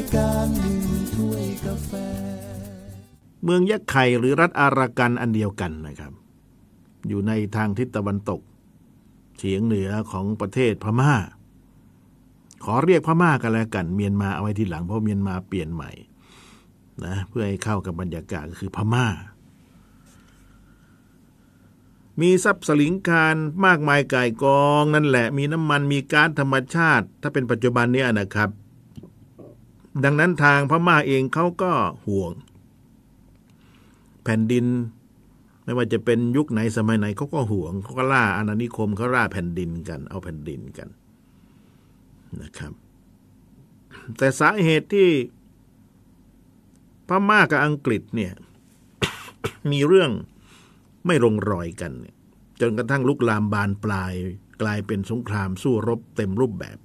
ยการหนึ่งถ้วยกาแฟ เมืองยักษ์ไข่หรือรัฐอารากันอันเดียวกันนะครับ อยู่ในทางทิศตะวันตกเฉียงเหนือของประเทศพม่า ขอเรียกพม่ากันแล้วกัน เมียนมาเอาไว้ทีหลังเพราะเมียนมาเปลี่ยนใหม่นะเพื่อให้เข้ากับบรรยากาศก็คือพม่า มีทรัพย์สลิงการมากมายก่ายกองนั่นแหละ มีน้ำมันมีก๊าซธรรมชาติ ถ้าเป็นปัจจุบันเนี้นะครับ ดังนั้นทางพม่าเองเขาก็ห่วง แผ่นดิน ไม่ว่าจะเป็นยุคไหนสมัยไหนเขาก็ห่วงเขาก็ล่าอาณานิคมเขาล่าแผ่นดินกัน เอาแผ่นดินกันนะครับ แต่สาเหตุที่พม่ากับอังกฤษเนี่ยมีเรื่องไม่ลงรอยกัน จนกระทั่งลุกลามบานปลาย กลายเป็นสงครามสู้รบเต็มรูปแบบ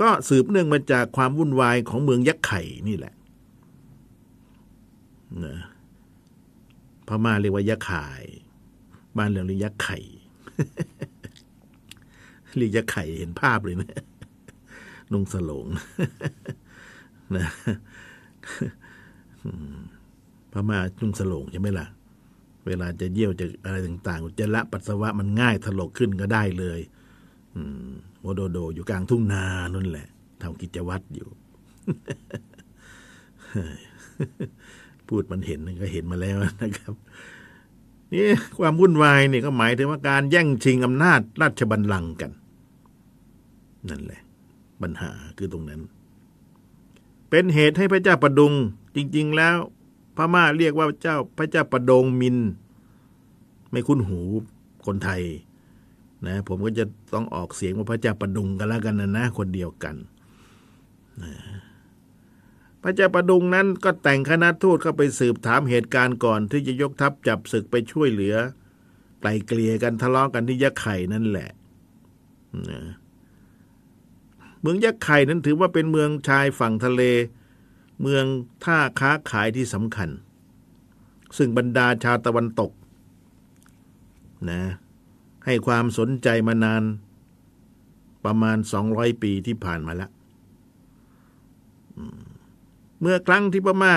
ก็สืบเนื่องมาจากความวุ่นวายของเมืองยักษ์ไข่นี่แหละนะพม่าเรียกว่ายักษ์ข่ายบ้านเรียกยักษ์ไข่เรียกยักษ์ไข่เห็นภาพเลยนะนุ่งสลงนะพม่านุ่งสลงใช่ไหมล่ะ เวลาจะเยี่ยวจะอะไรต่างๆจะละปัสสาวะมันง่ายถลกขึ้นก็ได้เลย อืม โมโดโด อยู่กลางทุ่งนานั่นแหละทำกิจวัตรอยู่ พูดมันเห็นก็เห็นมาแล้วนะครับนี่ความวุ่นวายเนี่ยก็หมายถึงว่าการแย่งชิงอำนาจราชบัลลังก์กัน นั่นแหละ ปัญหาคือตรงนั้น เป็นเหตุให้พระเจ้าประดุง จริง ๆ แล้ว พม่าเรียกว่าเจ้าพระเจ้าประดงมิน ไม่คุ้นหูคนไทย นะผมก็จะต้องออกเสียงว่าพระเจ้าประดุงกันแล้วกันนะนะคนเดียวกันนะพระเจ้าประดุงนั้นก็แต่งคณะทูตเข้าไปสืบถามเหตุการณ์ก่อนที่จะยกทัพจับศึกไปช่วยเหลือไกลเกลี่ยกันทะเลาะกันที่ยักษ์ไข่นั่นแหละนะเมืองยักษ์ไข่นั้นถือว่าเป็นเมืองชายฝั่งทะเล เมืองท่าค้าขายที่สำคัญ ซึ่งบรรดาชาวตะวันตก นะ ให้ความสนใจมานานประมาณสองร้อยปีที่ผ่านมาแล้ว เมื่อครั้งที่พม่า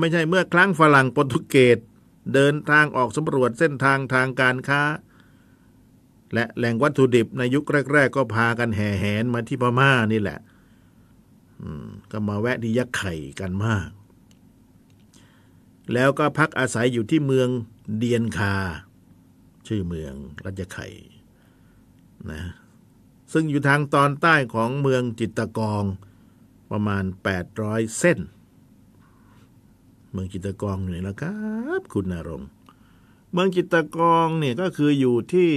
ไม่ใช่เมื่อครั้งฝรั่งโปรตุเกสเดินทางออกสำรวจเส้นทางทางการค้า และแหล่งวัตถุดิบในยุคแรก ๆ ก็พากันแห่แหนมาที่พม่านี่แหละก็มาแวะที่ยักษ์ไข่กันมาก แล้วก็พักอาศัยอยู่ที่เมืองเดียนคา ชื่อเมืองรัชไข่นะซึ่งอยู่ทางตอนใต้ของเมืองจิตตกองประมาณ 800 เส้น เมืองจิตตกองอยู่ไหนแล้วครับคุณนรงเมืองจิตตกองเนี่ยก็คืออยู่ที่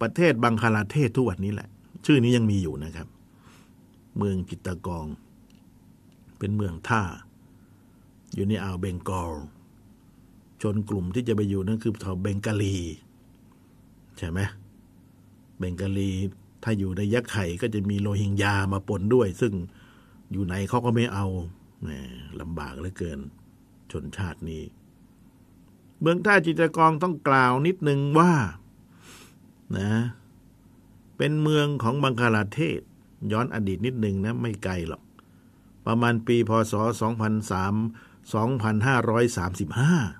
ประเทศบังคลาเทศทุกวันนี้แหละ ชื่อนี้ยังมีอยู่นะครับ เมืองจิตตกอง เป็นเมืองท่า อยู่ในอ่าวเบงกอล ชนกลุ่มที่จะไปอยู่นั่นคือชาวเบงกาลีใช่ไหมเบงกาลีถ้าอยู่ในยักษ์ไข่ก็จะมีโรฮิงญามาปนด้วย ซึ่งอยู่ไหนเขาก็ไม่เอาลำบากเหลือเกิน ชนชาตินี้ เมืองท่าจิตรกองต้องกล่าวนิดนึงว่า นะ เป็นเมืองของบังคลาเทศ ย้อนอดีตนิดนึงนะ ไม่ไกลหรอก ประมาณปีพศ 2003 2535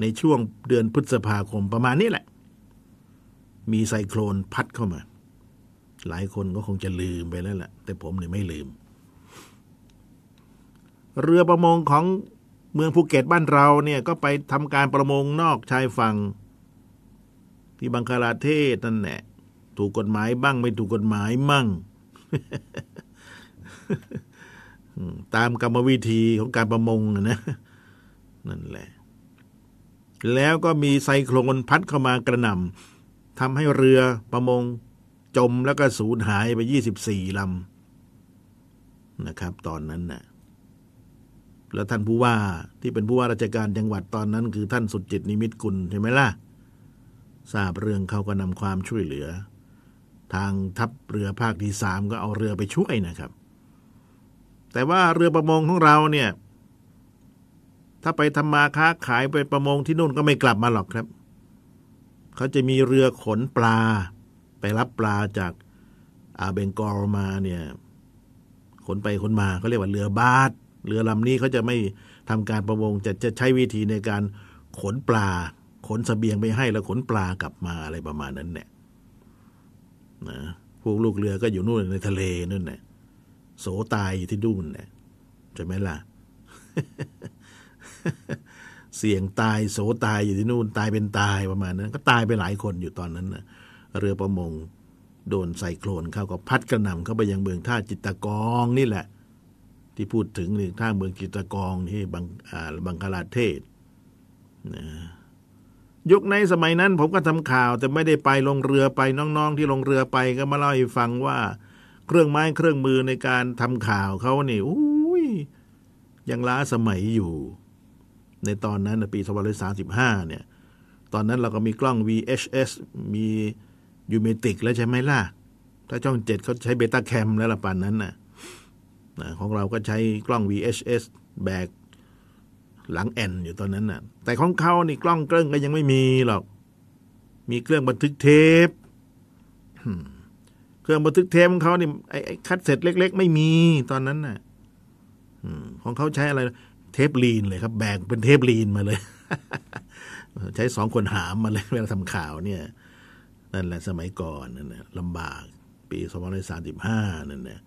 ในช่วงเดือนพฤษภาคมประมาณนี้แหละ มีไซโคลนพัดเข้ามา หลายคนก็คงจะลืมไปแล้วแหละแต่ผมเนี่ยไม่ลืม เรือประมงของเมืองภูเก็ตบ้านเราเนี่ยก็ไปทำการประมงนอกชายฝั่ง ที่บังคลาเทศนั่นแหละถูกกฎหมายบ้างไม่ถูกกฎหมายมั่ง ตามกรรมวิธีของการประมงนะนั่นแหละ แล้วก็มีไซโคลนพัดเข้ามากระหน่ำทำให้เรือประมงจมแล้วก็สูญหายไปยี่สิบสี่ลำนะครับ ตอนนั้นนะ่ะแล้วท่านผู้ว่าที่เป็นผู้ว่าราชการจังหวัดตอนนั้น คือท่านสุดจิตนิมิตกุลใช่ไหมล่ะ ทราบเรื่องเขาก็นำความช่วยเหลือ ทางทัพเรือภาคที่สามก็เอาเรือไปช่วยนะครับ แต่ว่าเรือประมงของเราเนี่ย ถ้าไปทำมาค้าขายไปประมงที่นู่นก็ไม่กลับมาหรอกครับ เขาจะมีเรือขนปลา ไปรับปลาจากอาเบงกอลมาเนี่ยขนไปขนมาเขาเรียกว่าเรือบาสเรือลำนี้เขาจะไม่ทำการประมงจะจะใช้วิธีในการขนปลา ขนสเสบียงไปให้แล้วขนปลากลับมาอะไรประมาณนั้นเนี่ยนะพวกลูกเรือก็อยู่นู่นในทะเลนู่นเนี่ยโสตายอยู่ที่นู่นเนี่ยใช่ไหมล่ะ เสี่ยงตายโสตายอยู่ที่นู่นตายเป็นตายประมาณนั้น ก็ตายไปหลายคนอยู่ตอนนั้นนะเรือประมงโดนไซโคลนเข้าก็พัดกระหน่ำเข้าไปยังเมืองท่าจิตตกองนี่แหละ ที่พูดถึงในท่าเมืองจิตตกองที่บังบังคลาเทศนะยุคในสมัยนั้น ผมก็ทำข่าวแต่ไม่ได้ไปลงเรือไปน้องๆ ที่ลงเรือไปก็มาเล่าให้ฟังว่า เครื่องไม้เครื่องมือในการทำข่าวเขานี่อุ้ยยังล้าสมัยอยู่ ในตอนนั้นปี2535 เนี่ย ตอนนั้นเราก็มีกล้อง VHS มียูเมติกแล้วใช่ไหมล่ะ ถ้าช่องเจ็ดเขาใช้เบต้าแคมแล้วละป่านนั้นน่ะของเราก็ใช้กล้อง VHS แบกหลังแอนอยู่ตอนนั้นน่ะ แต่ของเขานี่กล้องเครื่องก็ยังไม่มีหรอก มีเครื่องบันทึกเทป เครื่องบันทึกเทปของเขานี่ไอ้คัดเสร็จเล็ก ๆ ไม่มีตอนนั้นน่ะของเขาใช้อะไร เทปลีนเลยครับ แบกเป็นเทปลีนมาเลย ใช้สองคนหามมาเลยเวลาทำข่าวเนี่ยนั่นแหละสมัยก่อนนั่นแหละลำบากปีสองพันสามสิบห้านั่นแหละ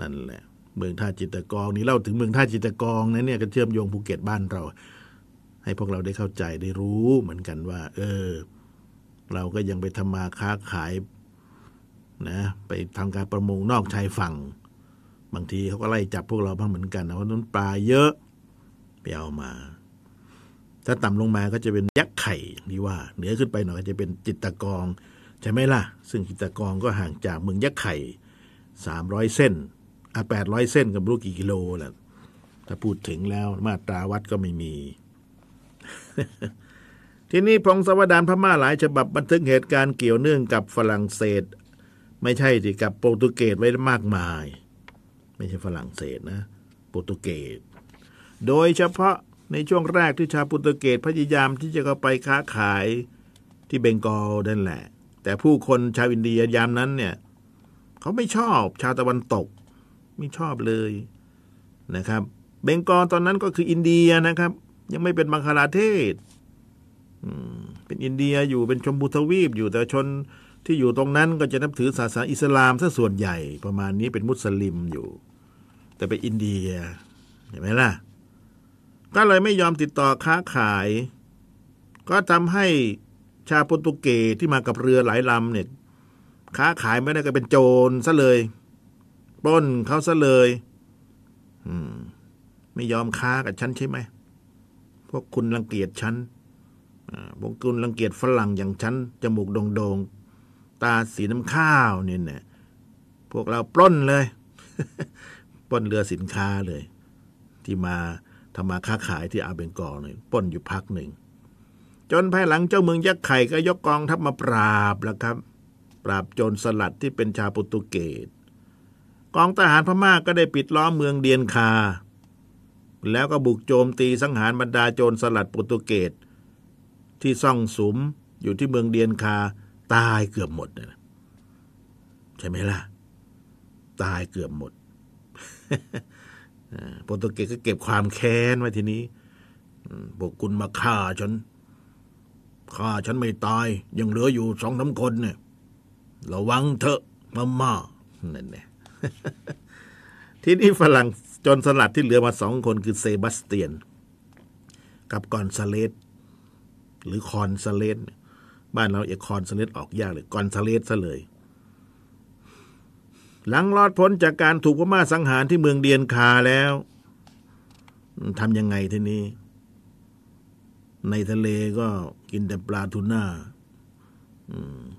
นั่นแหละ เมืองท่าจิตกองนี่เล่าถึงเมืองท่าจิตกองนะเนี่ยก็เชื่อมโยงภูเก็ตบ้านเรา ให้พวกเราได้เข้าใจได้รู้เหมือนกันว่า เออ เราก็ยังไปทำมาค้าขายนะ ไปทำการประมงนอกชายฝั่ง บางทีเขาก็ไล่จับพวกเราบ้างเหมือนกันนะเพราะนั้นปลาเยอะไปเอามา ถ้าต่ำลงมาก็จะเป็นยักษ์ไข่ที่ว่า เหนือขึ้นไปหน่อยก็จะเป็นจิตตะกองใช่ไหมล่ะ ซึ่งจิตตะกองก็ห่างจากเมืองยักษ์ไข่สามร้อยเส้นอะแปดร้อยเส้นกับรู้กี่กิโลแหละถ้าพูดถึงแล้วมาตราวัดก็ไม่มี ทีนี้พงศาวดารพม่าหลายฉบับบันทึกเหตุการณ์เกี่ยวเนื่องกับฝรั่งเศส ไม่ใช่ที่กับโปรตุเกสไว้มากมาย ไม่ใช่ฝรั่งเศสนะ โปรตุเกส โดยเฉพาะในช่วงแรกที่ชาวโปรตุเกสพยายามที่จะเข้าไปค้าขายที่เบงกอลนั่นแหละ แต่ผู้คนชาวอินเดียยามนั้นเนี่ยเขาไม่ชอบชาวตะวันตก ไม่ชอบเลยนะครับ เบงกอลตอนนั้นก็คืออินเดียนะครับ ยังไม่เป็นบังคลาเทศเป็นอินเดียอยู่เป็นชมพูทวีปอยู่แต่ชนที่อยู่ตรงนั้นก็จะนับถือศาสนาอิสลามซะส่วนใหญ่ประมาณนี้เป็นมุสลิมอยู่ แต่เป็นอินเดียเห็นไหมล่ะ ก็เลยไม่ยอมติดต่อค้าขาย ก็ทำให้ชาวโปรตุเกสที่มากับเรือหลายลำเนี่ย ค้าขายไม่ได้ก็เป็นโจรซะเลยปล้นเขาซะเลยมไม่ยอมค้ากับฉันใช่ไหม พวกคุณรังเกียจฉันพวกคุณรังเกียจฝรั่งอย่างฉัน จมูกโด่งๆ ตาสีน้ำข้าวเนี่ยเนี่ยพวกเราปล้นเลย ป้นเรือสินค้าเลย ที่มาทำมาค้าขายที่อาเบงกอเนี่ยป้นอยู่พักหนึ่ง จนภายหลังเจ้าเมืองยักษ์ไข่ก็ยกกองทัพมาปราบแล้วครับ ปราบโจรสลัดที่เป็นชาวโปรตุเกสกองทหารพม่าก็ได้ปิดล้อมเมืองเดียนคา แล้วก็บุกโจมตีสังหารบรรดาโจรสลัดโปรตุเกสที่ซ่องสุมอยู่ที่เมืองเดียนคาตายเกือบหมดนะใช่ไหมล่ะ ตายเกือบหมด โปรตุเกสก็เก็บความแค้นไว้ทีนี้พวกคุณมาฆ่าฉันฆ่าฉันไม่ตาย ยังเหลืออยู่สองสาคนเนี่ยระวังเถอะมาม่านั่นแหละทีนี้ฝรั่งโจรสลัดที่เหลือมาสองคนคือเซบาสเตียน กับกอนซาเลสหรือคอนซาเลสบ้านเราเอกคอนซาเลสออกยากเลยกอนซาเลสซะเลย หลังรอดพ้นจากการถูกพม่าสังหารที่เมืองเดียนคาแล้วทำยังไงทีนี้ ในทะเลก็กินแต่ปลาทูน่า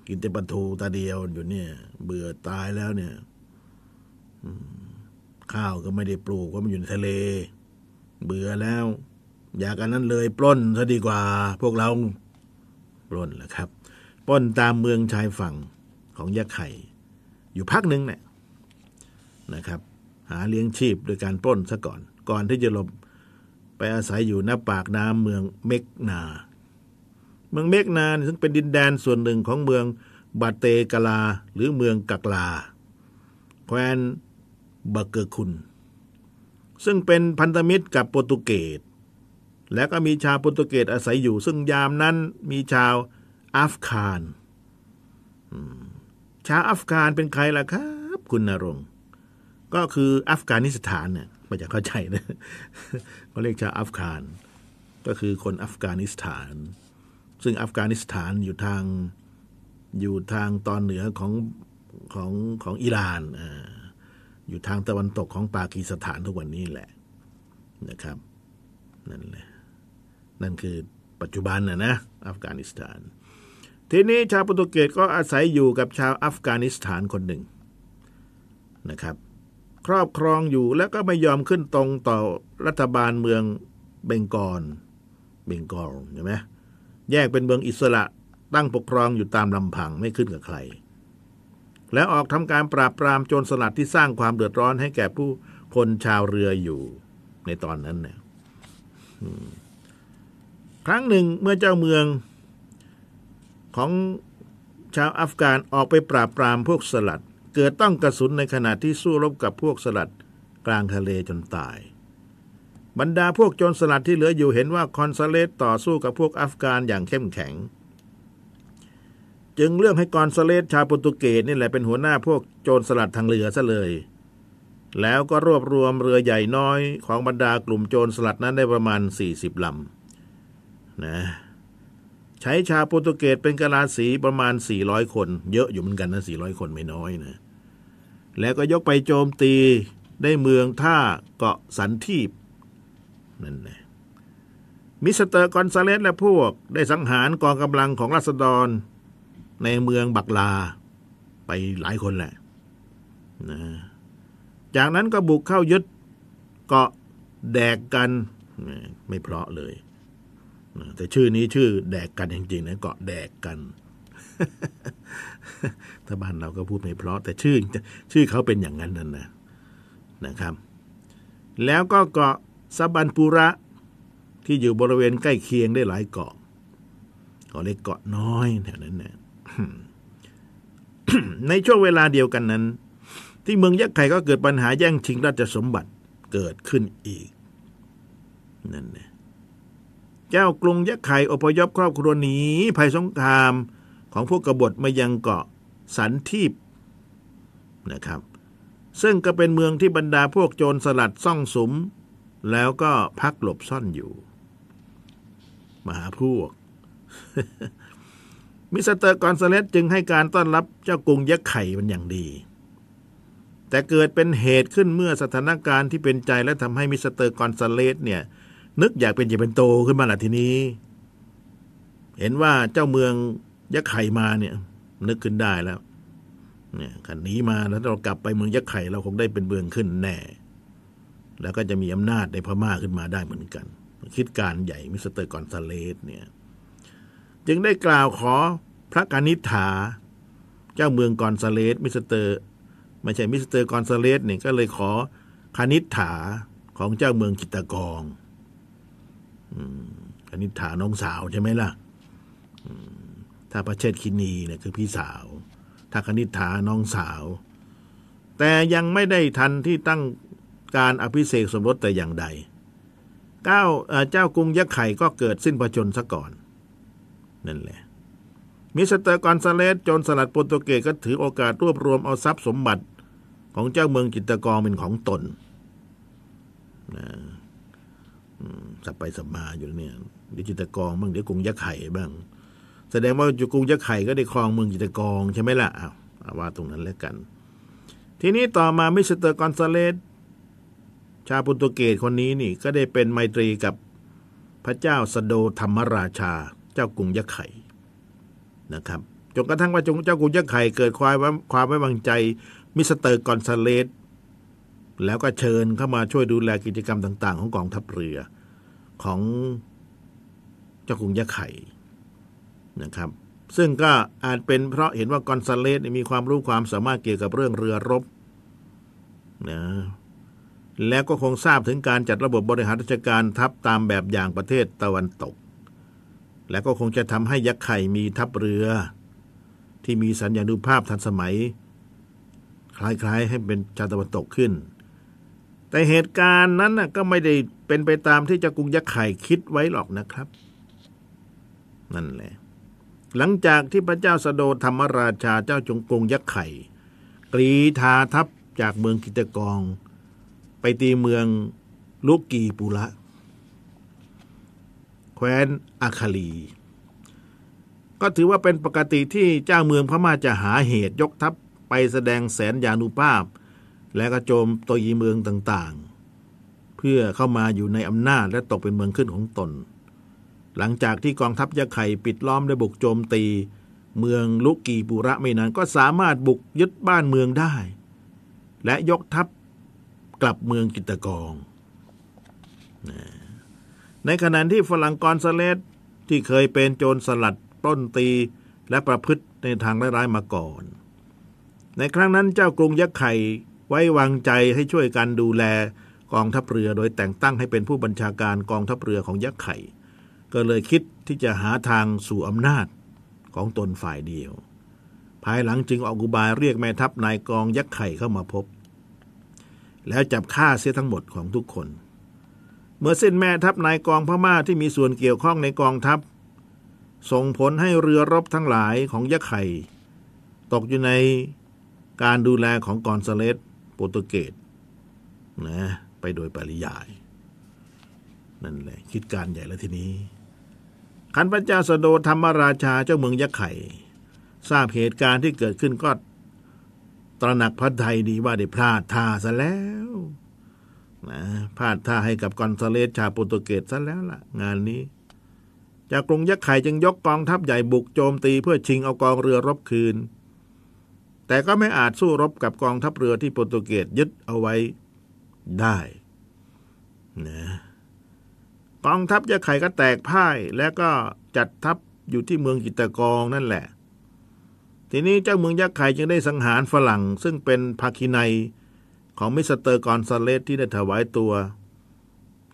กินแต่ปลาทูตาเดียวอยู่เนี่ย เบื่อตายแล้วเนี่ยข้าวก็ไม่ได้ปลูกว่ามันอยู่ในทะเล เบื่อแล้ว อยากกันนั้นเลย ปล้นซะดีกว่า พวกเราปล้นแหละครับ ปล้นตามเมืองชายฝั่งของยักษ์ไข่ อยู่พักหนึ่งเนี่ย นะครับ หาเลี้ยงชีพโดยการปล้นซะก่อน ก่อนที่จะหลบไปอาศัยอยู่หน้าปากน้ำเมืองเมกนา เมืองเมกนาซึ่งเป็นดินแดนส่วนหนึ่งของเมืองบาเตกลาหรือเมืองกักลา แคว้นบอร์เกอร์คุนซึ่งเป็นพันธมิตรกับโปรตุเกสและก็มีชาวโปรตุเกสอาศัยอยู่ ซึ่งยามนั้นมีชาวอัฟกานชาวอัฟกานเป็นใครล่ะครับ คุณนรงค์ ก็คืออัฟกานิสถานเนี่ยไม่จะเข้าใจนะเขาเรียกชาวอัฟกาน ก็คือคนอัฟกานิสถาน ซึ่งอัฟกานิสถานอยู่ทางอยู่ทางตอนเหนือของของของอิหร่านออยู่ทางตะวันตกของปากีสถานทุกวันนี้แหละนะครับนั่นแหละนั่นคือปัจจุบันนะนะอัฟกานิสถาน ทีนี้ชาวโปรตุเกสก็อาศัยอยู่กับชาวอัฟกานิสถานคนหนึ่งนะครับ ครอบครองอยู่แล้วก็ไม่ยอมขึ้นตรงต่อรัฐบาลเมืองเบงกอลเบงกอลใช่ไหมแยกเป็นเมืองอิสระตั้งปกครองอยู่ตามลำพังไม่ขึ้นกับใคร แล้วออกทำการปราบปรามโจรสลัดที่สร้างความเดือดร้อนให้แก่ผู้คนชาวเรืออยู่ในตอนนั้นเนี่ยครั้งหนึ่งเมื่อเจ้าเมืองของชาวอัฟกานออกไปปราบปรามพวกสลัด เกิดต้องกระสุนในขณะที่สู้รบกับพวกสลัดกลางทะเลจนตาย บรรดาพวกโจรสลัดที่เหลืออยู่เห็นว่าคอนซาเลสต่อสู้กับพวกอัฟกานอย่างเข้มแข็ง จึงเลือกให้กอนซาเลสชาวโปรตุเกสนี่แหละเป็นหัวหน้าพวกโจรสลัดทางเรือซะเลย แล้วก็รวบรวมเรือใหญ่น้อยของบรรดากลุ่มโจรสลัดนั้นได้ประมาณ 40ลนะ ใช้ชาวโปรตุเกสเป็นกะลาสีประมาณ 400 คน เยอะอยู่เหมือนกันนะ 400 คนไม่น้อยนะ แล้วก็ยกไปโจมตีได้เมืองท่าเกาะสันทีบนั่นแหละมิสเตอร์กอนซาเลสและพวกได้สังหารกองกำลังของราษฎร ในเมืองบักลาไปหลายคนแหละนะจากนั้นก็บุกเข้ายึดเกาะแดกกัน ไม่เพราะเลย แต่ชื่อนี้ชื่อแดกกันจริงๆนะเกาะแดกกันถ้าบ้านเราก็พูดไม่เพราะ แต่ชื่อชื่อเขาเป็นอย่างนั้นนั่นนะนะครับ แล้วก็เกาะซาบันปูระที่อยู่บริเวณใกล้เคียงได้หลายเกาะเขาเรียกเกาะน้อยแถวนั้นนะในช่วงเวลาเดียวกันนั้น ที่เมืองยักษ์ไข่ก็เกิดปัญหาแย่งชิงราชสมบัติเกิดขึ้นอีกนั่นเนี่ย เจ้ากรุงยักษ์ไข่อพยพครอบครัวหนีภัยสงครามของพวกกบฏมายังเกาะสันทีบนะครับ ซึ่งก็เป็นเมืองที่บรรดาพวกโจรสลัดซ่องสมแล้วก็พักหลบซ่อนอยู่ มหาพวก มิสเตอร์กอนซาเลสจึงให้การต้อนรับเจ้ากรุงยักษ์ไข่มันอย่างดี แต่เกิดเป็นเหตุขึ้นเมื่อสถานการณ์ที่เป็นใจและทำให้มิสเตอร์กอนซาเลสเนี่ย นึกอยากเป็นจะเป็นโตขึ้นมาละทีนี้ เห็นว่าเจ้าเมืองยักษ์ไข่มาเนี่ย นึกขึ้นได้แล้ว เนี่ยขันนี้มาแล้วเรากลับไปเมืองยักษ์ไข่เราคงได้เป็นเมืองขึ้นแน่ แล้วก็จะมีอำนาจในพม่าขึ้นมาได้เหมือนกัน คิดการใหญ่มิสเตอร์กอนซาเลสเนี่ย จึงได้กล่าวขอพระกนิษฐา เจ้าเมืองกอนซาเลสมิสเตอร์ไม่ใช่มิสเตอร์กอนซาเลสเนี่ยก็เลยขอกนิษฐาของเจ้าเมืองจิตกอง กนิษฐาน้องสาวใช่ไหมล่ะถ้าพระเชษฐภคินีเนี่ยคือพี่สาว ถ้ากนิษฐาน้องสาว แต่ยังไม่ได้ทันที่ตั้งการอภิเษกสมรสแต่อย่างใดเก้าเจ้ากรุงยักษ์ไข่ก็เกิดสิ้นพระชนม์ซะก่อน นั่นแหละ มิสเตอร์กอนซาเลสจนสลัดโปรตุเกสก็ถือโอกาสรวบรวมเอาทรัพย์สมบัติของเจ้าเมืองจิตกองเป็นของตนนะ สับไปสับมาอยู่เนี่ยเดี๋ยวจิตกองบ้างเดี๋ยวกรุงยักษ์ไข่บ้าง แสดงว่าเจ้ากรุงยะไข่ก็ได้ครองเมืองจิตกองใช่ไหมล่ะอ้าวว่าตรงนั้นแล้วกัน ทีนี้ต่อมามิสเตอร์กอนซาเลสชาวโปรตุเกสคนนี้นี่ก็ได้เป็นไมตรีกับพระเจ้าสโดธรรมราชา เจ้ากรุงยักษ์ไข่นะครับจนกระทั่งว่าจงเจ้ากรุงยักษ์ไข่เกิดความความไว้วางใจมิสเตอร์กอนซาเลสแล้วก็เชิญเข้ามาช่วยดูแลกิจกรรมต่าง ๆ ของกองทัพเรือ ของเจ้ากรุงยะไข่นะครับ ซึ่งก็อาจเป็นเพราะเห็นว่ากอนซาเลสมีความรู้ความสามารถเกี่ยวกับเรื่องเรือรบนะแล้วก็คงทราบถึงการจัดระบบบริหารราชการทัพตามแบบอย่างประเทศตะวันตก และก็คงจะทำให้ยักษ์ไข่มีทัพเรือ ที่มีสัญญาณุภาพทันสมัย คล้ายๆให้เป็นชาวตะวันตกขึ้น แต่เหตุการณ์นั้นก็ไม่ได้เป็นไปตามที่เจ้ากรุงยักษ์ไข่คิดไว้หรอกนะครับ นั่นแหละ หลังจากที่พระเจ้าสโดธรรมราชาเจ้าจงกงยักษ์ไข่กรีธาทัพจากเมืองกิตกอง ไปตีเมืองลุกีปุระแคว้นอาคาลี ก็ถือว่าเป็นปกติที่เจ้าเมืองพม่าจะหาเหตุยกทัพไปแสดงแสนยานุภาพ และกระโจมตัวยีเมืองต่างๆ เพื่อเข้ามาอยู่ในอำนาจและตกเป็นเมืองขึ้นของตน หลังจากที่กองทัพยะไข่ปิดล้อมได้บุกโจมตี เมืองลุกีปุระไม่นานก็สามารถบุกยึดบ้านเมืองได้ และยกทัพกลับเมืองกิตกอง ในขณะที่ฝรั่งกอนซาเลสที่เคยเป็นโจรสลัดปล้นตีและประพฤติในทางร้ายๆมาก่อน ในครั้งนั้นเจ้ากรุงยักษ์ไข่ ว้วางใจให้ช่วยกันดูแลกองทัพเรือโดยแต่งตั้งให้เป็นผู้บัญชาการกองทัพเรือของยักษ์ไข่ ก็เลยคิดที่จะหาทางสู่อำนาจของตนฝ่ายเดียว ภายหลังจึงออกอุบายเรียกแม่ทัพนายกองยักษ์ไข่เข้ามาพบ แล้วจับฆ่าเสียทั้งหมดของทุกคน เมื่อเส้นแม่ทัพนายกองพม่าที่มีส่วนเกี่ยวข้องในกองทัพ ส่งผลให้เรือรบทั้งหลายของยักษ์ไข่ ตกอยู่ในการดูแลของกอนซาเลส โปรตุเกสนะไปโดยปริยาย นั่นแหละ คิดการใหญ่แล้วทีนี้ขันพระเจ้าสโดธรรมราชาเจ้าเมืองยักษ์ไข่ทราบเหตุการณ์ที่เกิดขึ้นก็ตระหนักพระไทยดีว่าได้พลาดท่าซะแล้วนะพลาดท่าให้กับกอนซาเลสชาโปรตุเกสซะแล้วล่ะ งานนี้ จากกรุงยักษ์ไข่จึงยกกองทัพใหญ่บุกโจมตีเพื่อชิงเอากองเรือรบคืน แต่ก็ไม่อาจสู้รบกับกองทัพเรือที่โปรตุเกสยึดเอาไว้ได้นะกองทัพยักษ์ไข่ก็แตกพ่าย แล้วก็จัดทัพอยู่ที่เมืองจิตกองนั่นแหละ ทีนี้เจ้าเมืองยักษ์ไข่จึงได้สังหารฝรั่ง ซึ่งเป็นภาคิไนยของมิสเตอร์กอนซาเลสที่ได้ถวายตัว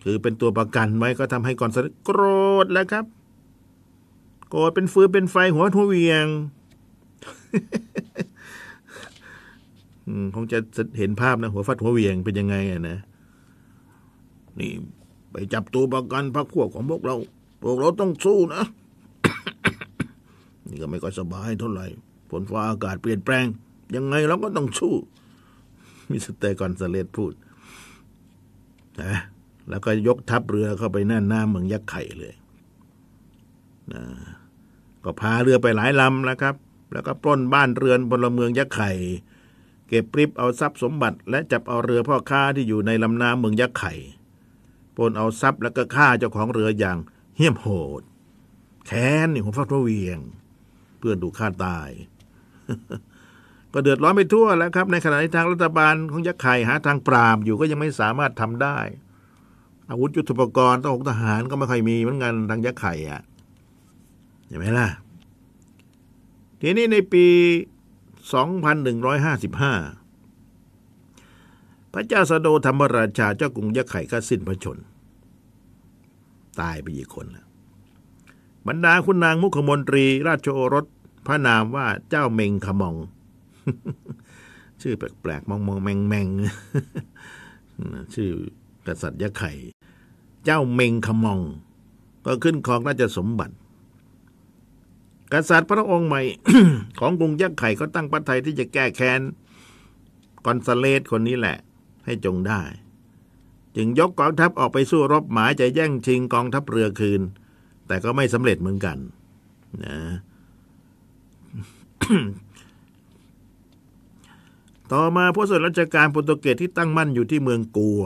คือเป็นตัวประกันไว้ก็ทำให้กอนซาเลสโกรธแล้วครับ โกรธเป็นฟืนเป็นไฟหัวฟัดหัวเหวี่ยง คงจะเห็นภาพนะหัวฟัดหัวเหวี่ยงเป็นยังไงอะนะนี่ไปจับตัวประกันพรรคพวกของพวกเรา พวกเราต้องสู้นะ นี่ก็ไม่ค่อยสบายเท่าไหร่ฝนฟ้าอากาศเปลี่ยนแปลง ยังไงเราก็ต้องสู้มิสเตอร์กอนซาเลสพูดนะแล้วก็ยกทัพเรือเข้าไปแน่นหน้าเมืองยักษ์ไข่เลยนะก็พาเรือไปหลายลำแล้วครับ แล้วก็ปล้นบ้านเรือนพลเมืองยักษ์ไข่ เก็บปริบเอาทรัพย์สมบัติ และจับเอาเรือพ่อค้าที่อยู่ในลำน้ำเมืองยักษ์ไข่ปนเอาทรัพย์แล้วก็ฆ่าเจ้าของเรืออย่างเหี้ยมโหด แค้นนี่ของฟักทวเวียง เพื่อนถูฆ่าตาย ก็เดือดร้อนไปทั่วแล้วครับ ในขณะที่ทางรัฐบาลของยักษ์ไข่หาทางปราบอยู่ก็ยังไม่สามารถทำได้ อาวุธยุทโธปกรณ์ต้องของทหารก็ไม่ค่อยมีเหมือนกันทางยักษ์ไข่อะเห็นไหมล่ะทีนี้ในปี 2155 พระเจ้าสโดธรรมราชาเจ้ากรุงยักษ์ไข่ก็สิ้นพระชน ตายไปอีกคนแล้วบรรดาคุณนางมุขมนตรี ราชโอรส พระนามว่าเจ้าเมงขมอง ชื่อแปลกๆมองมองแมงแมงชื่อกษัตริย์ยักษ์ไข่ เจ้าเมงขมอง ก็ขึ้นครองราชสมบัติ กษัตริย์พระองค์ใหม่ของกรุงยักษ์ไข่ก็ตั้งพระไทยที่จะแก้แค้นกอนซาเลสคนนี้แหละ ให้จงได้ จึงยกกองทัพออกไปสู้รบหมายจะแย่งชิงกองทัพเรือคืน แต่ก็ไม่สำเร็จเหมือนกันนะต่อมาผู้สำเร็จราชการโปรตุเกสที่ตั้งมั่นอยู่ที่เมืองกัว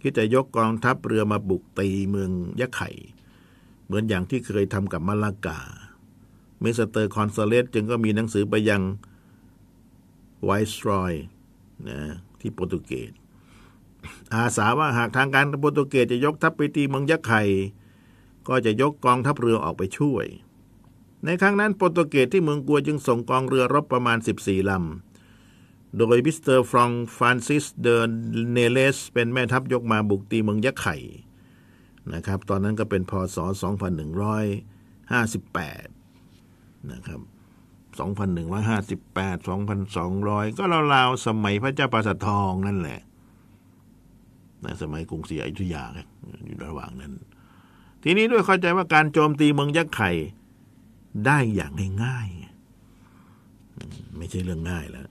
คิดจะยกกองทัพเรือมาบุกตีเมืองยะไข่ เหมือนอย่างที่เคยทำกับมาลากา มิสเตอร์กอนซาเลสจึงก็มีหนังสือไปยัง viceroy นะที่โปรตุเกสอาสาว่าหากทางการโปรตุเกสจะยกทัพไปตีเมืองยะไข่ก็จะยกกองทัพเรือออกไปช่วย ในครั้งนั้นโปรตุเกสที่เมืองกัวจึงส่งกองเรือรบประมาณ 14 ลำ โดยมิสเตอร์ฟรองฟรานซิสเดนเนเลส เป็นแม่ทัพยกมาบุกตีเมืองยะไข่นะครับ ตอนนั้นก็เป็นพศ 2158 นะครับพ2,158 2,200 ก็ราวๆสมัยพระเจ้าปราสาททองนั่นแหละนะสมัยกรุงศรีอยุธยาอยู่ระหว่างนั้น ทีนี้ด้วยเข้าใจว่าการโจมตีเมืองยักษ์ไข่ได้อย่างง่ายๆไม่ใช่เรื่องง่ายแล้ว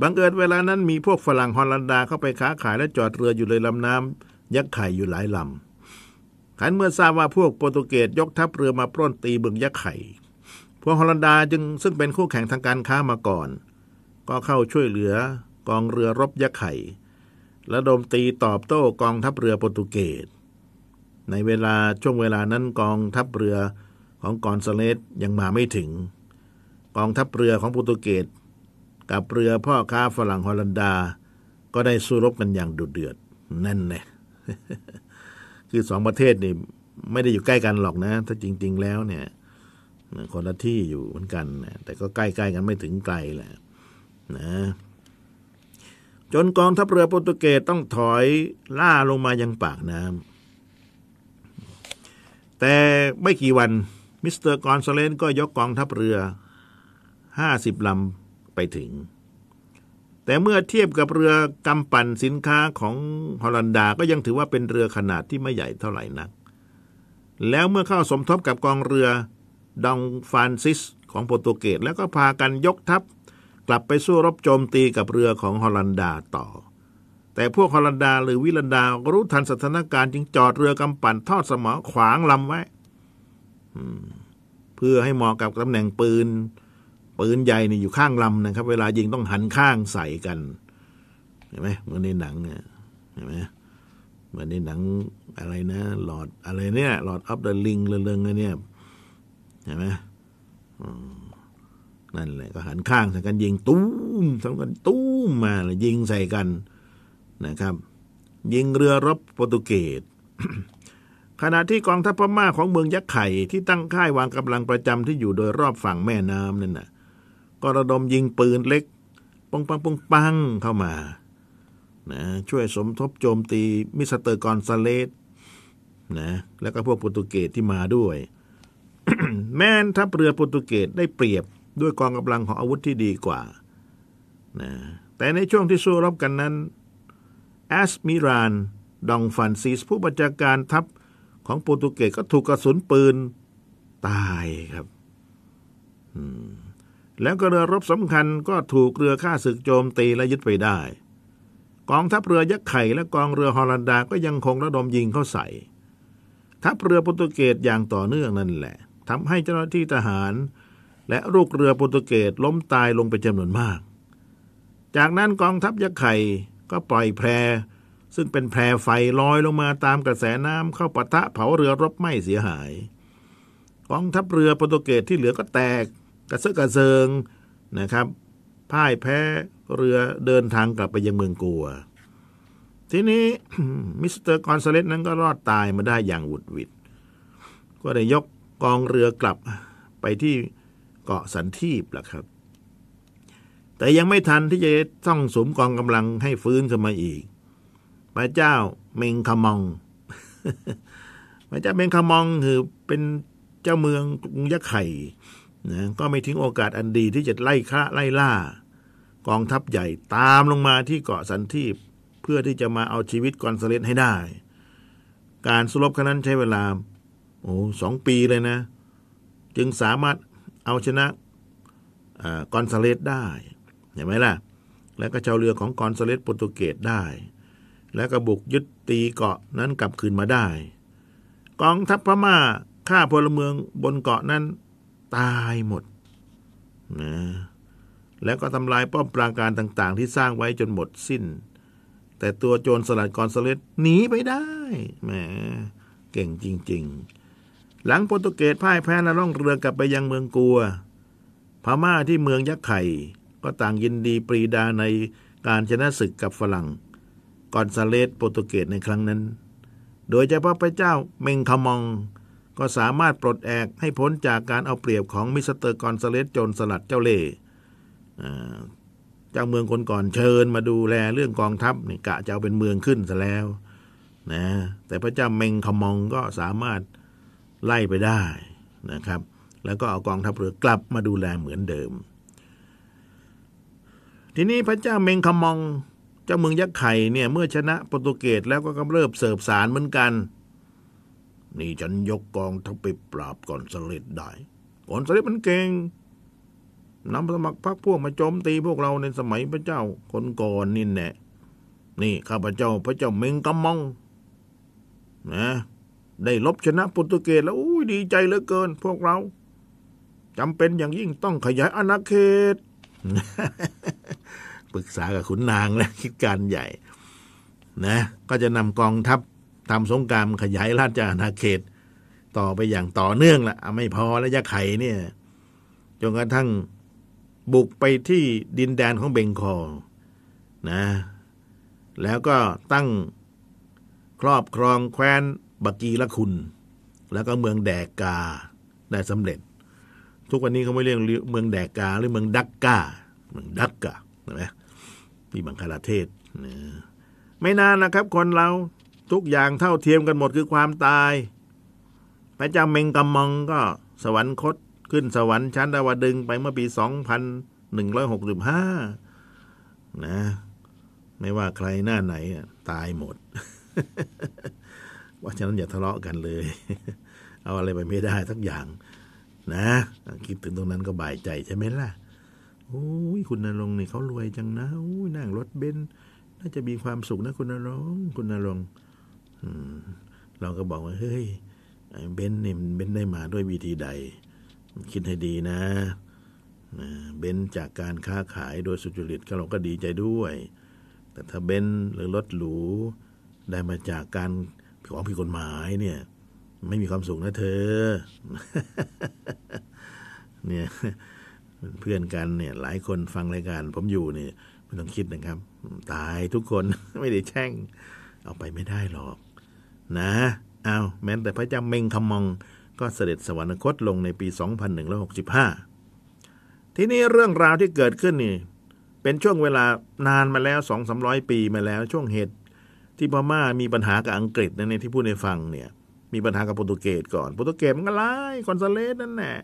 บังเอิญเวลานั้นมีพวกฝรั่งฮอลันดาเข้าไปค้าขายและจอดเรืออยู่เลยลำน้ำยักษ์ไข่อยู่หลายลำขันเมื่อทราบว่าพวกโปรตุเกสยกทัพเรือมาปล้นตีเมืองยักษ์ไข่ พวกฮอลันดาจึงซึ่งเป็นคู่แข่งทางการค้ามาก่อน ก็เข้าช่วยเหลือกองเรือรบยักษ์ไข่และโดมตีตอบโต้กองทัพเรือโปรตุเกส ในเวลาช่วงเวลานั้นกองทัพเรือของกอนซาเลสยังมาไม่ถึง กองทัพเรือของโปรตุเกสกับเรือพ่อค้าฝรั่งฮอลันดา ก็ได้สู้รบกันอย่างดุเดือดนั่นแน่คือสองประเทศนี่ไม่ได้อยู่ใกล้กันหรอกนะ ถ้าจริง ๆ แล้วเนี่ย คนละที่อยู่เหมือนกันแต่ก็ใกล้ๆกันไม่ถึงไกลแหละนะจนกองทัพเรือโปรตุเกสต้องถอยล่าลงมายังปากน้ำแต่ไม่กี่วันมิสเตอร์กอนซาเลสก็ยกกองทัพเรือห้าสิบลำไปถึง แต่เมื่อเทียบกับเรือกำปั่นสินค้าของฮอลันดาก็ยังถือว่าเป็นเรือขนาดที่ไม่ใหญ่เท่าไหร่นัก แล้วเมื่อเข้าสมทบกับกองเรือ ดองฟานซิสของโปรตุเกสแล้วก็พากันยกทัพ กลับไปสู้รบโจมตีกับเรือของฮอลันดาต่อ แต่พวกฮอลันดาหรือวิลันดารู้ทันสถานการณ์จึงจอดเรือกำปั่นทอดสมอขวางลำไว้เพื่อให้เหมาะกับตำแหน่งปืน ปืนใหญ่นี่อยู่ข้างลำนะครับ เวลายิงต้องหันข้างใส่กันเห็นไหมเหมือนในหนังเนี่ยเห็นไหมเหมือนในหนังอะไรนะหลอดอะไรเนี่ยหลอดอัพเดอะลิงเรื่องๆเนี่ย เห็นไหมนั่นแหละก็หันข้างใส่กันยิงตุ้มทำกันตุ้มมาเลยยิงใส่กันนะครับ ยิงเรือรบโปรตุเกสขณะที่กองทัพพม่าของเมืองยักษ์ไข่ที่ตั้งค่ายวางกำลังประจำที่อยู่โดยรอบฝั่งแม่น้ำนั่นน่ะ ก็ระดมยิงปืนเล็กปงปังปงปังเข้ามานะช่วยสมทบโจมตีมิสเตอร์กอนซาเลสนะแล้วก็พวกโปรตุเกสที่มาด้วย แม้นทัพเรือโปรตุเกสได้เปรียบด้วยกองกำลังของอาวุธที่ดีกว่านะแต่ในช่วงที่สู้รบกันนั้น admiral ดองฟรานซิสผู้บัญชาการทัพของโปรตุเกสก็ถูกกระสุนปืนตายครับแล้วก็เรือรบสำคัญก็ถูกเรือข้าศึกโจมตีและยึดไปได้ กองทัพเรือยักษ์ไข่และกองเรือฮอลันดาก็ยังคงระดมยิงเข้าใส่ ทัพเรือโปรตุเกสอย่างต่อเนื่องนั่นแหละ ทำให้เจ้าหน้าที่ทหาร และลูกเรือโปรตุเกสล้มตายลงเป็นจำนวนมาก จากนั้นกองทัพยักษ์ไข่ก็ปล่อยแพร ซึ่งเป็นแพรไฟลอยลงมาตามกระแสน้ำเข้าปะทะเผาเรือรบไม่เสียหาย กองทัพเรือโปรตุเกสที่เหลือก็แตกกระเซาะกระเซิงนะครับพ่ายแพ้เรือเดินทางกลับไปยังเมืองกัว ทีนี้มิสเตอร์กอนซาเลสนั้นก็รอดตายมาได้อย่างหวุดหวิด ก็ได้ยก กองเรือกลับไปที่เกาะสันทีบล่ะครับ แต่ยังไม่ทันที่จะซ่องสุมกองกำลังให้ฟื้นขึ้นมาอีก พระเจ้าเมงคามอง พระเจ้าเมงคามองคือเป็นเจ้าเมืองกรุงยักษ์ไข่นะก็ไม่ทิ้งโอกาสอันดีที่จะไล่ฆ่าไล่ล่า กองทัพใหญ่ตามลงมาที่เกาะสันทีบเพื่อที่จะมาเอาชีวิตกอนเซเลสให้ได้ การสู้รบครั้งนั้นใช้เวลา โอ้สองปีเลยนะ จึงสามารถเอาชนะกอนซาเลสได้เห็นไหมล่ะ แล้วก็ชาวเรือของกอนซาเลสโปรตุเกสได้ แล้วก็บุกยึดตีเกาะนั้นกลับคืนมาได้ กองทัพพม่าฆ่าพลเมืองบนเกาะนั้นตายหมดนะแล้วก็ทำลายป้อมปราการต่างๆ ที่สร้างไว้จนหมดสิ้น แต่ตัวโจรสลัดกอนซาเลสหนีไปได้แหมเก่งจริง ๆ หลังโปรตุเกสพ่ายแพ้และล่องเรือกลับไปยังเมืองกัว พม่าที่เมืองยักษ์ไข่ ก็ต่างยินดีปรีดาในการชนะศึกกับฝรั่งกอนซาเลสโปรตุเกสในครั้งนั้น โดยเฉพาะพระเจ้าเมงคามอง ก็สามารถปลดแอกให้พ้นจากการเอาเปรียบของมิสเตอร์กอนซาเลสโจรสลัดเจ้าเล่ห์เจ้าเมืองคนก่อนเชิญมาดูแลเรื่องกองทัพนี่กะจะเอาเป็นเมืองขึ้นซะแล้วนะแต่พระเจ้าเมงคามองก็สามารถ ไล่ไปได้นะครับ แล้วก็เอากองทัพเรือกลับมาดูแลเหมือนเดิม ทีนี้พระเจ้าเมงคมองเจ้าเมืองยักษ์ไข่เนี่ยเมื่อชนะโปรตุเกสแล้วก็กำเริบเสิร์ฟสารเหมือนกัน นี่ฉันยกกองทัพไปปราบก่อนสเลดได้ก่อนสเลดมันเก่งนำสมัครพรรคพวกมาโจมตีพวกเราในสมัยพระเจ้าคนก่อนนี่แน่นี่ข้าพเจ้าพระเจ้าเมงกำมองนะ ได้ลบชนะโปรตุเกสแล้วอุ้ยดีใจเหลือเกิน พวกเราจำเป็นอย่างยิ่งต้องขยายอาณาเขตปรึกษากับขุนนางและคิดการใหญ่ นะ ก็จะนำกองทัพทำสงครามขยายราชอาณาเขต ต่อไปอย่างต่อเนื่องละไม่พอแล้วยะไข่เนี่ยจนกระทั่งบุกไปที่ดินแดนของเบงคอลนะ แล้วก็ตั้งครอบครองแคว้น บักีละคุณ แล้วก็เมืองแดกกาได้สำเร็จ ทุกวันนี้เขาไม่เรียกเมืองแดกกาหรือเมืองดักกาเมืองดักกาใช่ไหมที่บังคลาเทศไม่นานนะครับ คนเราทุกอย่างเท่าเทียมกันหมดคือความตาย พระเจ้าเมงกำมองก็สวรรคตขึ้นสวรรค์ชั้นดาวดึงไปเมื่อปี 2165 นะ ไม่ว่าใครหน้าไหนตายหมด ว่าฉะนั้นอย่าทะเลาะกันเลย เอาอะไรไปไม่ได้สักอย่าง นะ คิดถึงตรงนั้นก็สบายใจใช่ไหมล่ะโอ้ยคุณนรงค์นี่เขารวยจังนะโอ้ยนั่งรถเบนซ์น่าจะมีความสุขนะคุณนรงค์คุณนรงค์เราก็บอกว่าเฮ้ยเบนซ์นี่ยเบนซ์ได้มาด้วยวิธีใด คิดให้ดีนะเบนซ์จากการค้าขายโดยสุจริตก็เราก็ดีใจด้วย แต่ถ้าเบนซ์หรือรถหรูได้มาจากการ ของผิดกฎหมายเนี่ย ไม่มีความสุขนะเธอ เนี่ยเพื่อนกันเนี่ย หลายคนฟังรายการ ผมอยู่เนี่ยไม่ต้องคิดนะครับ ตายทุกคนไม่ได้แช่ง เอาไปไม่ได้หรอก นะเอาแม้แต่พระเจ้าเมงคำมอง ก็เสด็จสวรรคตลงในปี 2165 ทีนี้เรื่องราวที่เกิดขึ้นนี่ เป็นช่วงเวลานานมาแล้วสองสามร้อยปีมาแล้วช่วงเหตุ ที่พม่ามีปัญหากับอังกฤษนั่นเองที่พูดในฟังเนี่ย มีปัญหากับโปรตุเกสก่อนโปรตุเกสมันก็ไล่คอนซาเลสนั่นแหละ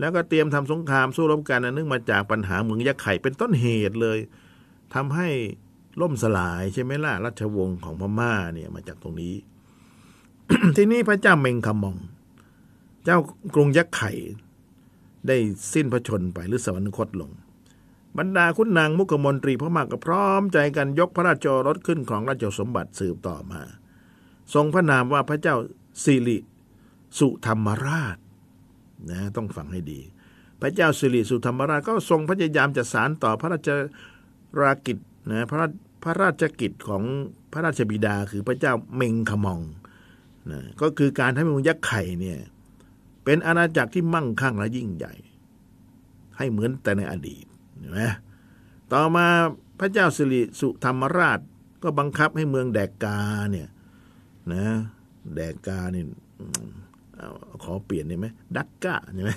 แล้วก็เตรียมทำสงครามสู้รบกันเนึกมาจากปัญหาเมืองยักษ์ไข่เป็นต้นเหตุเลยทำให้ล่มสลายใช่ไหมล่ะราชวงศ์ของพม่าเนี่ยมาจากตรงนี้ ทีนี้พระเจ้าเมงคำมอง เจ้ากรุงยักษ์ไข่ ได้สิ้นพระชนไปหรือสวรรคตลง บรรดาคุณนางมุขมนตรีพระมาก็พร้อมใจกันยกพระราชโอรสขึ้นของราชสมบัติสืบต่อมา ทรงพระนามว่าพระเจ้าสิริสุธรรมราชนะต้องฟังให้ดี พระเจ้าสิริสุธรรมราชก็ทรงพยายามจะสารต่อพระราชรากิจนะพระพระราชกิจของพระราชบิดาคือพระเจ้าเมงคมองนะก็คือการให้เมืองยักษ์ไข่เนี่ยเป็นอาณาจักรที่มั่งคั่งและยิ่งใหญ่ ให้เหมือนแต่ในอดีต เห็นไหมต่อมาพระเจ้าสิริสุธรรมราชก็บังคับให้เมืองแดกกาเนี่ยนะแดกกาเนี่ยขอเปลี่ยนได้ไหมดักกาใช่ไหม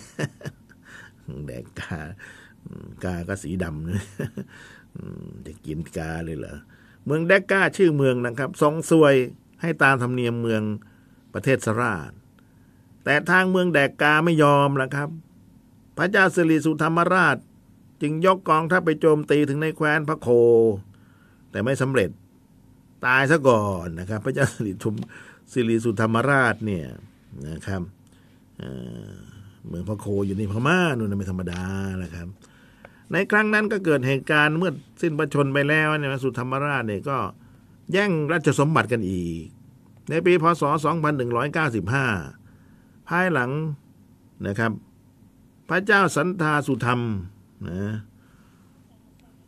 แดกกากาก็สีดำนะจะกินกาเลยเหรอเมืองแดกกาชื่อเมืองนะครับทรงสวยให้ตามธรรมเนียมเมืองประเทศสราช แต่ทางเมืองแดกกาไม่ยอมละครับ พระเจ้าสิริสุธรรมราช จึงยกกองทัพไปโจมตีถึงในแคว้นพระโค แต่ไม่สำเร็จตายซะก่อนนะครับ พระเจ้าสิริทุมสิริสุธรรมราชเนี่ยนะครับเมืองพระโคอยู่ในพม่านู่นไม่ธรรมดานะครับ ในครั้งนั้นก็เกิดเหตุการณ์เมื่อสิ้นประชนไปแล้วเนี่ยสุธรรมราชเนี่ยก็แย่งราชสมบัติกันอีก ในปีพศ 2195 ภายหลังนะครับ พระเจ้าสันธาสุธรรม นะ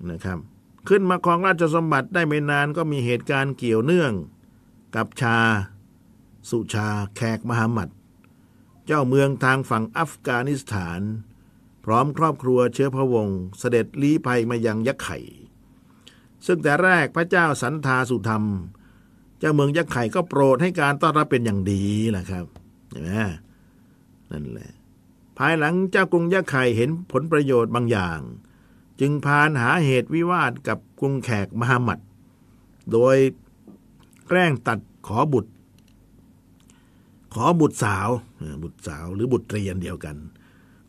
นะครับ ขึ้นมาครองราชสมบัติได้ไม่นานก็มีเหตุการณ์เกี่ยวเนื่อง กับชา สุชาแขกมหามัด เจ้าเมืองทางฝั่งอัฟกานิสถาน พร้อมครอบครัวเชื้อพระวงศ์เสด็จลี้ภัยมายังยักษ์ไข่ ซึ่งแต่แรกพระเจ้าสันธาสุธรรม เจ้าเมืองยักษ์ไข่ก็โปรดให้การต้อนรับเป็นอย่างดีแหละครับเห็นไหมนั่นแหละ ภายหลังเจ้ากรุงยักษ์ไข่เห็นผลประโยชน์บางอย่าง จึงพานหาเหตุวิวาทกับกรุงแขกมหามัดโดยแกล้งตัดขอบุตร ขอบุตรสาว บุตรสาวหรือบุตรเรียนเดียวกัน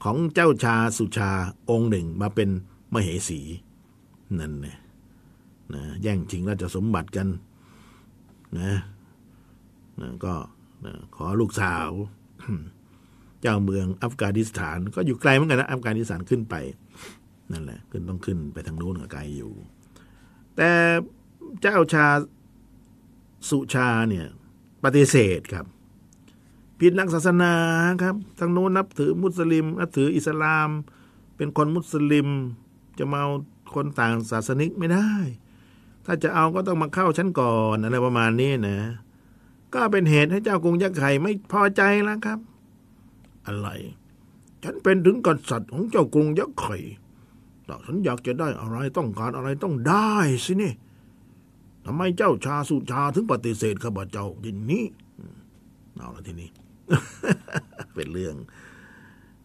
ของเจ้าชาสุชาองค์หนึ่งมาเป็นมเหสี นั่นนะนะแย่งชิงราชสมบัติกันนะนะก็นะขอลูกสาว จ้าเมืองอัฟกานิสถาน ก็อยู่ไกลเหมือนกันนะอัฟกานิสถานขึ้นไปนั่นแหละขึ้นต้องขึ้นไปทางโน้นก็ไกลอยู่ แต่เจ้าชาสุชาเนี่ยปฏิเสธครับ ผิดหลักศาสนาครับทางโน้นนับถือมุสลิมนับถืออิสลาม เป็นคนมุสลิม จะมาเอาคนต่างศาสนิกไม่ได้ ถ้าจะเอาก็ต้องมาเข้าชั้นก่อนอะไรประมาณนี้นะ ก็เป็นเหตุให้เจ้ากรุงยักษ์ไข่ไม่พอใจแล้วครับ อะไร ฉันเป็นถึงกษัตริย์ของเจ้ากรุงยักษ์ไข่แต่ฉันอยากจะได้อะไรต้องการอะไรต้องได้สินี่ทำไมเจ้าชาสุชาถึงปฏิเสธข้าพเจ้าอย่างนี้เอาละทีนี้ เป็นเรื่อง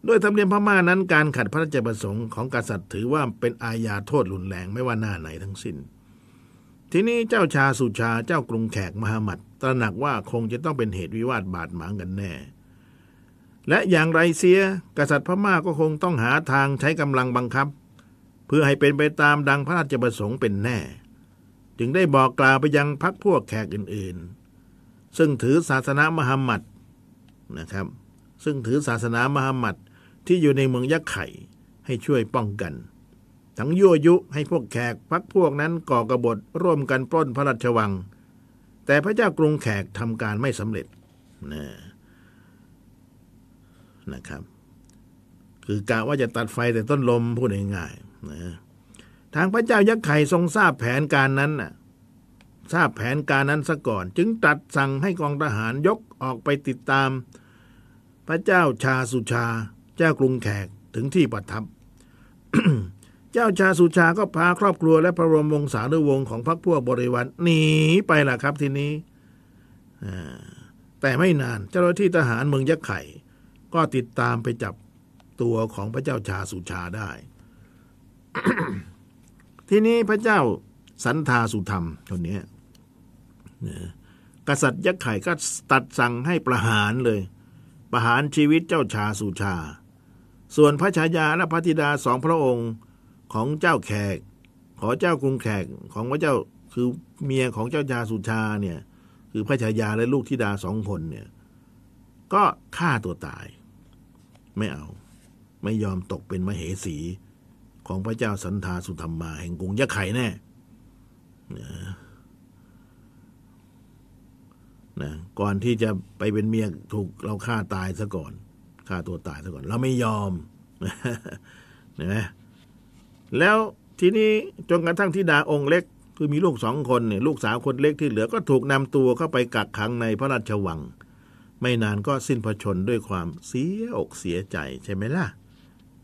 โดยธรรมเนียมพม่านั้นการขัดพระราชประสงค์ของกษัตริย์ถือว่าเป็นอาญาโทษรุนแรงไม่ว่าหน้าไหนทั้งสิ้น ทีนี้เจ้าชาสุชาเจ้ากรุงแขกมหามัดตระหนักว่าคงจะต้องเป็นเหตุวิวาทบาดหมางกันแน่ และอย่างไรเสียกษัตริย์พม่าก็คงต้องหาทางใช้กำลังบังคับ เพื่อให้เป็นไปตามดังพระราชประสงค์เป็นแน่ จึงได้บอกกล่าวไปยังพรรคพวกแขกอื่นๆ ซึ่งถือศาสนามหามัดนะครับ ซึ่งถือศาสนามหามัดที่อยู่ในเมืองยักษ์ไข่ให้ช่วยป้องกัน ทั้งยั่วยุให้พวกแขกพักพวกนั้นก่อกบฏร่วมกันปล้นพระราชวัง แต่พระเจ้ากรุงแขกทำการไม่สำเร็จนะ นะครับ คือกะว่าจะตัดไฟแต่ต้นลมพูดง่ายๆนะทางพระเจ้ายักษ์ไข่ทรงทราบแผนการนั้นน่ะทราบแผนการนั้นซะก่อน จึงตัดสั่งให้กองทหารยกออกไปติดตาม พระเจ้าชาสุชา เจ้ากรุงแขกถึงที่ประทับ เจ้าชาสุชาก็พาครอบครัวและพระบรมวงศานุวงศ์ของพรรคพวกบริวารหนีไปล่ะครับทีนี้แต่ไม่นานเจ้าหน้าที่ทหารเมืองยักษ์ไข่ ก็ติดตามไปจับตัวของพระเจ้าชาสุชาได้ ทีนี้พระเจ้าสันทาสุธรรมคนนี้นะกษัตริย์ยักษ์ไข่ก็ตัดสั่งให้ประหารเลย ประหารชีวิตเจ้าชาสุชา ส่วนพระชายาและพระธิดาสองพระองค์ของเจ้าแขก ขอเจ้ากรุงแขกของพระเจ้าคือเมียของเจ้าชาสุชาเนี่ย คือพระชายาและลูกธิดาสองคนเนี่ย ก็ฆ่าตัวตาย ไม่เอา ไม่ยอมตกเป็นมเหสี ของพระเจ้าสันทาสุธรรมาแห่งกรุงยักษ์ไข่แน่นะนะก่อนที่จะไปเป็นเมียถูกเราฆ่าตายซะก่อนฆ่าตัวตายซะก่อน เราไม่ยอมนไหมแล้วทีนี้จนกระทั่งธิดาองค์เล็ก คือมีลูกสองคนเนี่ยลูกสาวคนเล็กที่เหลือก็ถูกนำตัวเข้าไปกักขังในพระราชวัง ไม่นานก็สิ้นพระชนด้วยความเสียอกเสียใจใช่ไหมล่ะ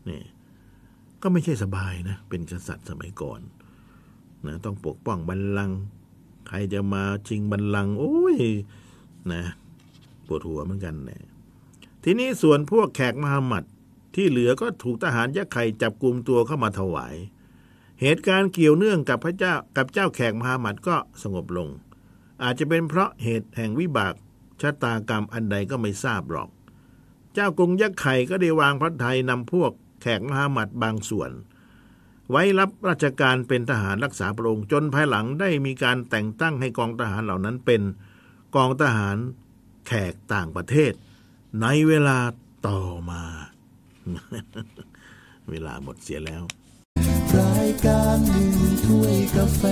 นี่ก็ไม่ใช่สบายนะ เป็นกษัตริย์สมัยก่อนนะต้องปกป้องบัลลังก์ใครจะมาชิงบัลลังก์โอ้ยนะปวดหัวเหมือนกันนะทีนี้ส่วนพวกแขกมหามัดที่เหลือก็ถูกทหารยักษ์ไข่จับกลุ่มตัวเข้ามาถวาย เหตุการณ์เกี่ยวเนื่องกับพระเจ้ากับเจ้าแขกมหามัดก็สงบลง อาจจะเป็นเพราะเหตุแห่งวิบาก ชะตากรรมอันใดก็ไม่ทราบหรอก เจ้ากรุงยักษ์ไข่ก็ได้วางพระไทยนำพวกแขกมหามัดบางส่วน ไว้รับราชการเป็นทหารรักษาพระองค์จนภายหลังได้มีการแต่งตั้งให้กองทหารเหล่านั้นเป็นกองทหารแขกต่างประเทศ ในเวลาต่อมา เวลาหมดเสียแล้วรายการหนึ่งถ้วยกาแฟ